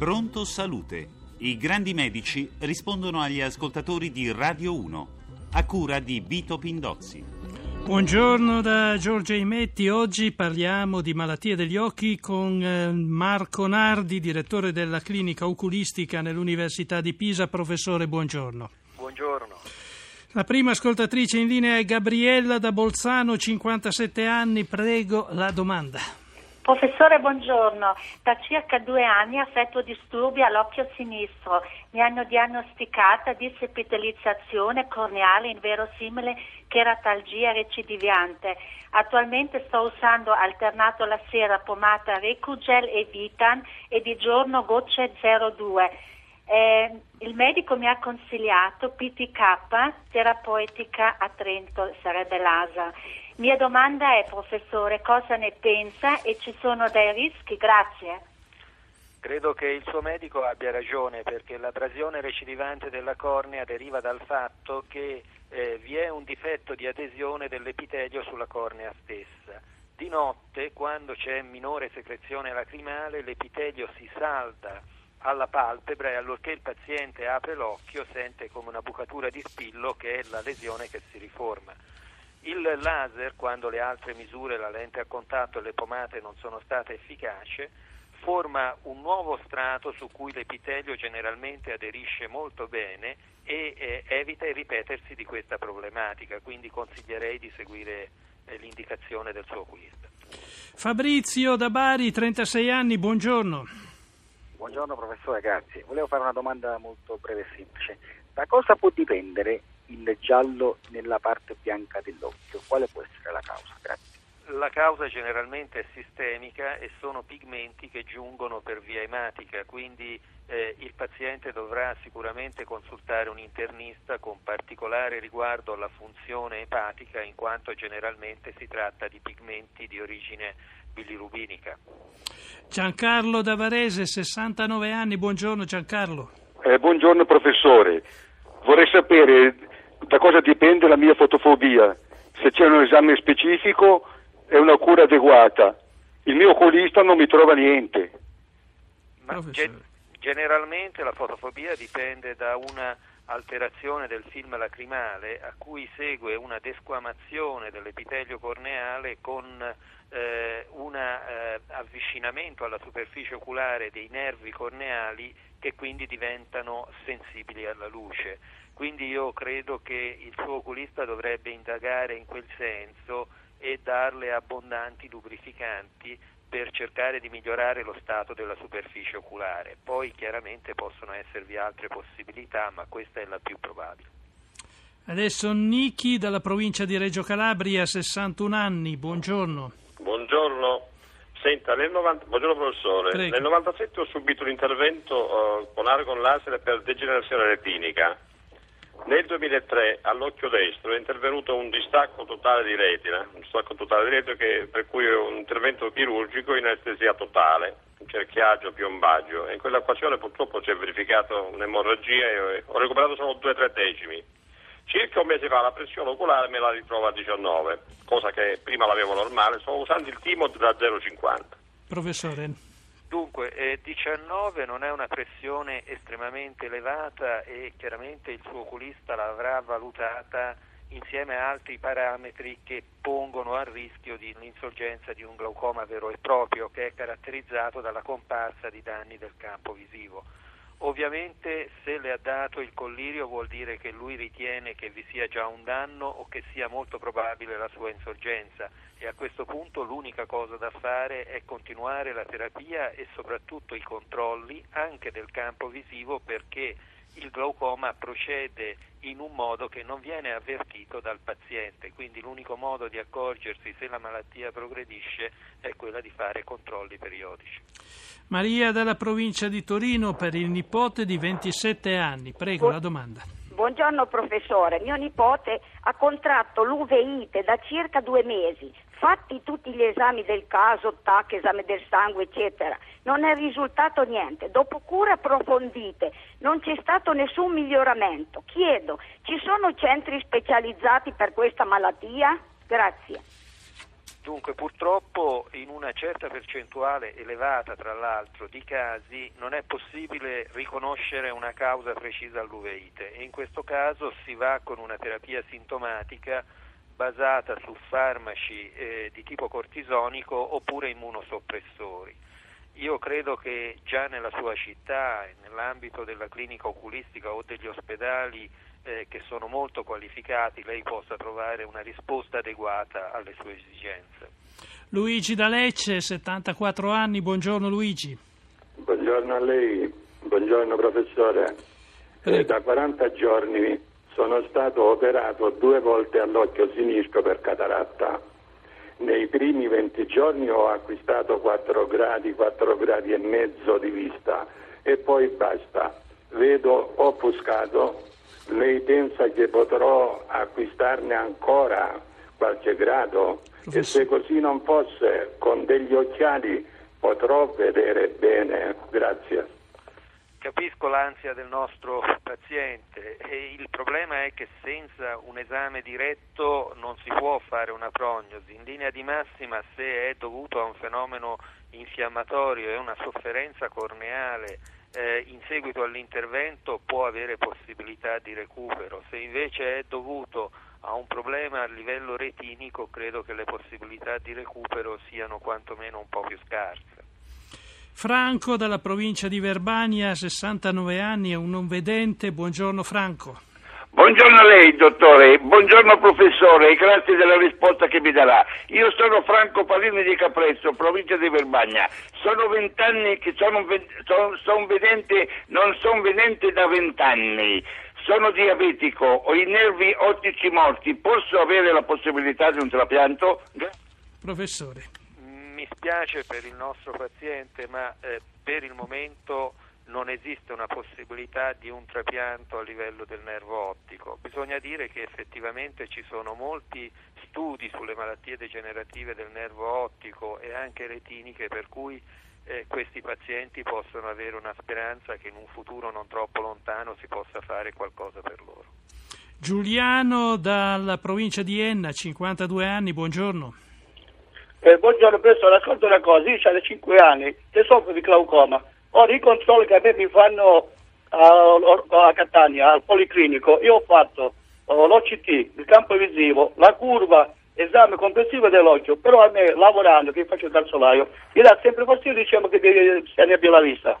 Pronto Salute. I grandi medici rispondono agli ascoltatori di Radio 1, a cura di Vito Pindozzi. Buongiorno da Giorgia Imetti, oggi parliamo di malattie degli occhi con eh, Marco Nardi, direttore della clinica oculistica nell'Università di Pisa. Professore, buongiorno. Buongiorno. La prima ascoltatrice in linea è Gabriella da Bolzano, 57 anni. Prego la domanda. Professore, buongiorno. Da circa due anni affetto disturbi all'occhio sinistro. Mi hanno diagnosticata disepitalizzazione corneale inverosimile cheratalgia recidiviante. Attualmente sto usando alternato la sera pomata Recugel e Vitan e di giorno gocce 02. Eh, il medico mi ha consigliato PTK, terapeutica a Trento, sarebbe l'ASA. Mia domanda è, professore, cosa ne pensa e ci sono dei rischi? Grazie. Credo che il suo medico abbia ragione perché l'abrasione recidivante della cornea deriva dal fatto che eh, vi è un difetto di adesione dell'epitelio sulla cornea stessa. Di notte, quando c'è minore secrezione lacrimale, l'epitelio si salda alla palpebra e allorché il paziente apre l'occhio sente come una bucatura di spillo che è la lesione che si riforma. Il laser, quando le altre misure, la lente a contatto e le pomate non sono state efficaci, forma un nuovo strato su cui l'epitelio generalmente aderisce molto bene e eh, evita il ripetersi di questa problematica, quindi consiglierei di seguire eh, l'indicazione del suo oculista. Fabrizio da Bari, 36 anni, buongiorno. Buongiorno professore, grazie. Volevo fare una domanda molto breve e semplice. Da cosa può dipendere il giallo nella parte bianca dell'occhio? Quale può essere la causa? Grazie. La causa generalmente è sistemica e sono pigmenti che giungono per via ematica, quindi eh, il paziente dovrà sicuramente consultare un internista con particolare riguardo alla funzione epatica in quanto generalmente si tratta di pigmenti di origine bilirubinica. Giancarlo da Varese, 69 anni, buongiorno Giancarlo. Eh, buongiorno professore, vorrei sapere da cosa dipende la mia fotofobia, se c'è un esame specifico e una cura adeguata. Il mio oculista non mi trova niente. Ma ge- generalmente la fotofobia dipende da una alterazione del film lacrimale a cui segue una desquamazione dell'epitelio corneale con eh, un eh, avvicinamento alla superficie oculare dei nervi corneali che quindi diventano sensibili alla luce. Quindi io credo che il suo oculista dovrebbe indagare in quel senso e darle abbondanti lubrificanti per cercare di migliorare lo stato della superficie oculare. Poi chiaramente possono esservi altre possibilità, ma questa è la più probabile. Adesso Niki dalla provincia di Reggio Calabria, 61 anni, buongiorno. Buongiorno. Senta, nel 90... Buongiorno professore. Prego. Nel 97 ho subito un intervento uh, con argon laser per degenerazione retinica. Nel 2003 all'occhio destro è intervenuto un distacco totale di retina, un distacco totale di retina che, per cui è un intervento chirurgico in anestesia totale, cerchiaggio, piombaggio e in quell'occasione purtroppo si è verificata un'emorragia e ho recuperato solo due o tre decimi. Circa un mese fa la pressione oculare me la ritrovo a 19, cosa che prima l'avevo normale, sto usando il Timod da 0,50. Professore. Dunque, eh, 19 non è una pressione estremamente elevata e chiaramente il suo oculista l'avrà valutata insieme a altri parametri che pongono a rischio di l'insorgenza di un glaucoma vero e proprio che è caratterizzato dalla comparsa di danni del campo visivo. Ovviamente se le ha dato il collirio vuol dire che lui ritiene che vi sia già un danno o che sia molto probabile la sua insorgenza e a questo punto l'unica cosa da fare è continuare la terapia e soprattutto i controlli anche del campo visivo perché il glaucoma procede in un modo che non viene avvertito dal paziente, quindi l'unico modo di accorgersi se la malattia progredisce è quella di fare controlli periodici. Maria dalla provincia di Torino per il nipote di 27 anni. Prego, la domanda. Buongiorno professore, mio nipote ha contratto l'uveite da circa due mesi, fatti tutti gli esami del caso, TAC, esame del sangue, eccetera. Non è risultato niente. Dopo cure approfondite non c'è stato nessun miglioramento. Chiedo, ci sono centri specializzati per questa malattia? Grazie. Dunque purtroppo in una certa percentuale elevata tra l'altro di casi non è possibile riconoscere una causa precisa all'uveite e in questo caso si va con una terapia sintomatica basata su farmaci eh, di tipo cortisonico oppure immunosoppressori. Io credo che già nella sua città, nell'ambito della clinica oculistica o degli ospedali eh, che sono molto qualificati, lei possa trovare una risposta adeguata alle sue esigenze. Luigi da Lecce, 74 anni, buongiorno Luigi. Buongiorno a lei, buongiorno professore. Eh, da 40 giorni sono stato operato due volte all'occhio sinistro per cataratta. Nei primi 20 giorni ho acquistato 4 gradi, 4 gradi e mezzo di vista e poi basta. Vedo offuscato lei pensa che potrò acquistarne ancora qualche grado? E se così non fosse, con degli occhiali potrò vedere bene? Grazie. Capisco l'ansia del nostro paziente e il problema è che senza un esame diretto non si può fare una prognosi. In linea di massima se è dovuto a un fenomeno infiammatorio e una sofferenza corneale eh, in seguito all'intervento può avere possibilità di recupero, se invece è dovuto a un problema a livello retinico credo che le possibilità di recupero siano quantomeno un po' più scarse. Franco dalla provincia di Verbania, 69 anni, è un non vedente. Buongiorno Franco. Buongiorno a lei, dottore, buongiorno professore e grazie della risposta che mi darà. Io sono Franco Palini di Caprezzo, provincia di Verbagna. Sono vent'anni che sono, sono, sono vedente, non sono vedente da vent'anni. Sono diabetico, ho i nervi ottici morti, posso avere la possibilità di un trapianto? Professore. Mi spiace per il nostro paziente, ma eh, per il momento non esiste una possibilità di un trapianto a livello del nervo ottico. Bisogna dire che effettivamente ci sono molti studi sulle malattie degenerative del nervo ottico e anche retiniche per cui eh, questi pazienti possono avere una speranza che in un futuro non troppo lontano si possa fare qualcosa per loro. Giuliano dalla provincia di Enna, 52 anni, buongiorno. Eh, buongiorno professore, ascolta una cosa, io ho 5 anni e soffro di glaucoma Ora i controlli che a me mi fanno a, a Catania, al Policlinico, io ho fatto uh, l'OCT, il campo visivo, la curva, esame complessivo dell'occhio, però a me lavorando, che faccio dal solaio, mi dà sempre fastidio diciamo che si abbia la vista.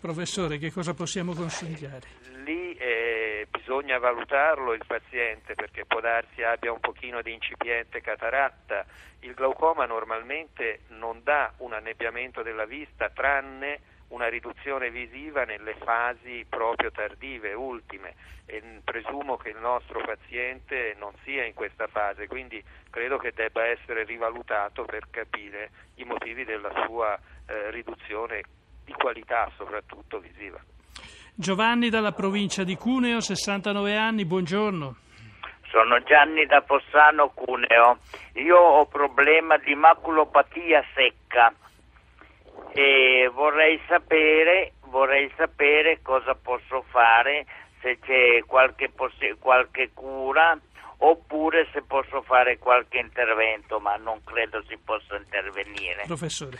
Professore, che cosa possiamo consigliare? Lì eh, bisogna valutarlo il paziente perché può darsi abbia un pochino di incipiente cataratta. Il glaucoma normalmente non dà un annebbiamento della vista tranne una riduzione visiva nelle fasi proprio tardive, ultime e presumo che il nostro paziente non sia in questa fase, quindi credo che debba essere rivalutato per capire i motivi della sua eh, riduzione di qualità soprattutto visiva. Giovanni dalla provincia di Cuneo, 69 anni, buongiorno. Sono Gianni da Fossano Cuneo. Io ho problema di maculopatia secca e vorrei sapere, vorrei sapere cosa posso fare, se c'è qualche, poss- qualche cura oppure se posso fare qualche intervento, ma non credo si possa intervenire. Professore.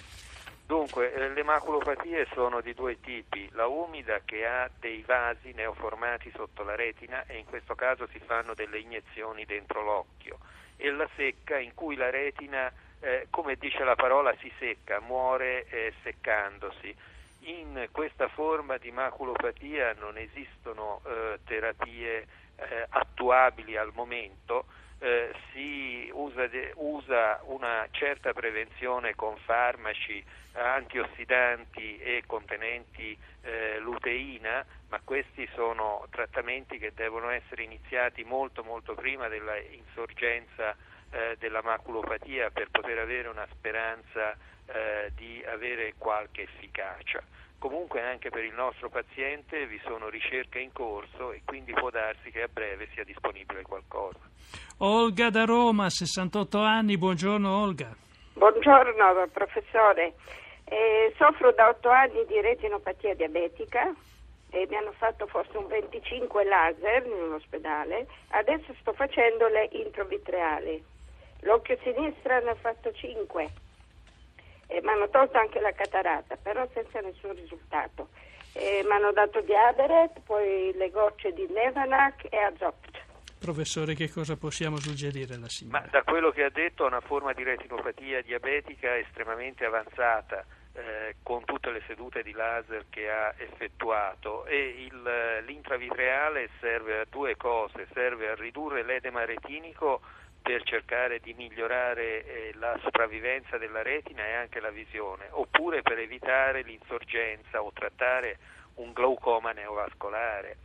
Dunque, eh, le maculopatie sono di due tipi, la umida che ha dei vasi neoformati sotto la retina e in questo caso si fanno delle iniezioni dentro l'occhio e la secca in cui la retina eh, come dice la parola, si secca, muore eh, seccandosi. In questa forma di maculopatia non esistono eh, terapie eh, attuabili al momento, eh, si usa, de, usa, una certa prevenzione con farmaci antiossidanti e contenenti eh, luteina, ma questi sono trattamenti che devono essere iniziati molto molto prima dell'insorgenza eh, della maculopatia per poter avere una speranza eh, di avere qualche efficacia. Comunque anche per il nostro paziente vi sono ricerche in corso e quindi può darsi che a breve sia disponibile qualcosa. Olga da Roma, 68 anni, buongiorno Olga. Buongiorno professore, eh, soffro da 8 anni di retinopatia diabetica e mi hanno fatto forse un 25 laser in un ospedale, adesso sto facendo le introvitreali L'occhio sinistro ne ho fatto 5 e mi hanno tolto anche la catarata, però senza nessun risultato. Mi hanno dato Diaberet, poi le gocce di Nevanac e Azopt. Professore, che cosa possiamo suggerire alla signora? Ma da quello che ha detto, una forma di retinopatia diabetica estremamente avanzata. Eh, con tutte le sedute di laser che ha effettuato e il, l'intravitreale serve a due cose, serve a ridurre l'edema retinico per cercare di migliorare eh, la sopravvivenza della retina e anche la visione, oppure per evitare l'insorgenza o trattare un glaucoma neovascolare.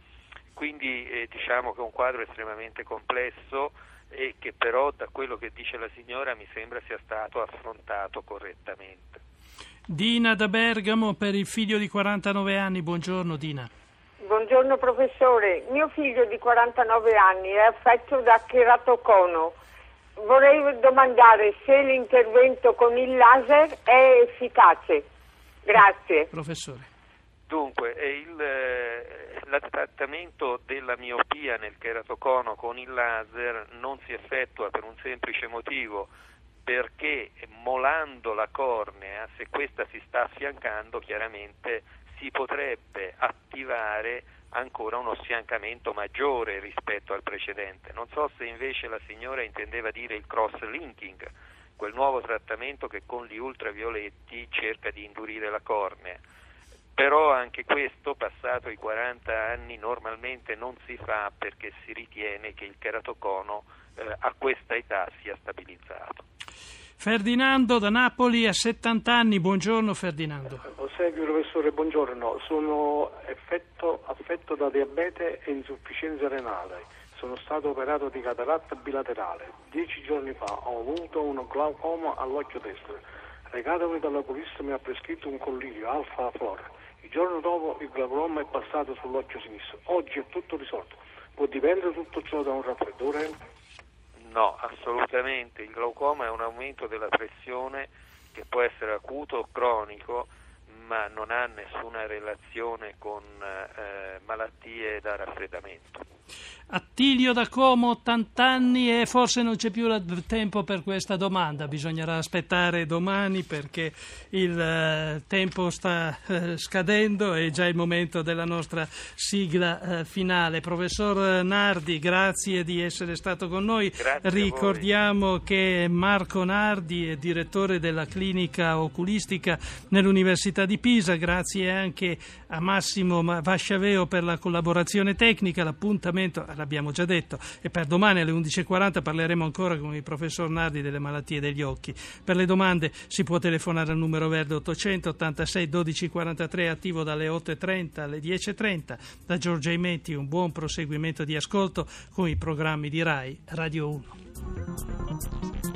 Quindi eh, diciamo che è un quadro estremamente complesso e che però da quello che dice la signora mi sembra sia stato affrontato correttamente. Dina da Bergamo per il figlio di 49 anni, buongiorno Dina. Buongiorno professore, mio figlio di 49 anni è affetto da cheratocono. Vorrei domandare se l'intervento con il laser è efficace. Grazie. Professore. Dunque, il, eh, il trattamento della miopia nel cheratocono con il laser non si effettua per un semplice motivo perché molando la cornea, se questa si sta affiancando, chiaramente si potrebbe attivare ancora uno sfiancamento maggiore rispetto al precedente. Non so se invece la signora intendeva dire il cross-linking, quel nuovo trattamento che con gli ultravioletti cerca di indurire la cornea. Però anche questo, passato i 40 anni, normalmente non si fa perché si ritiene che il keratocono eh, a questa età sia stabilizzato. Ferdinando da Napoli a 70 anni, buongiorno Ferdinando. Ossequio professore, buongiorno, sono effetto, affetto da diabete e insufficienza renale, sono stato operato di cataratta bilaterale, dieci giorni fa ho avuto un glaucoma all'occhio destro, recatomi dall'oculista mi ha prescritto un collirio alfa flor, il giorno dopo il glaucoma è passato sull'occhio sinistro, oggi è tutto risolto, può dipendere tutto ciò da un raffreddore? No, assolutamente. Il glaucoma è un aumento della pressione che può essere acuto o cronico, ma non ha nessuna relazione con eh, malattie da raffreddamento. Attilio da Como, 80 anni e forse non c'è più tempo per questa domanda, bisognerà aspettare domani perché il eh, tempo sta eh, scadendo e è già il momento della nostra sigla eh, finale. Professor Nardi, grazie di essere stato con noi. Grazie Ricordiamo che Marco Nardi è direttore della clinica oculistica nell'Università di Pisa, grazie anche a Massimo Vasciaveo per la collaborazione tecnica, l'appuntamento l'abbiamo già detto, e per domani alle 11.40 parleremo ancora con il professor Nardi delle malattie degli occhi. Per le domande si può telefonare al numero verde 886 1243 attivo dalle 8.30 alle 10.30. Da Giorgia Imetti un buon proseguimento di ascolto con i programmi di RAI Radio 1.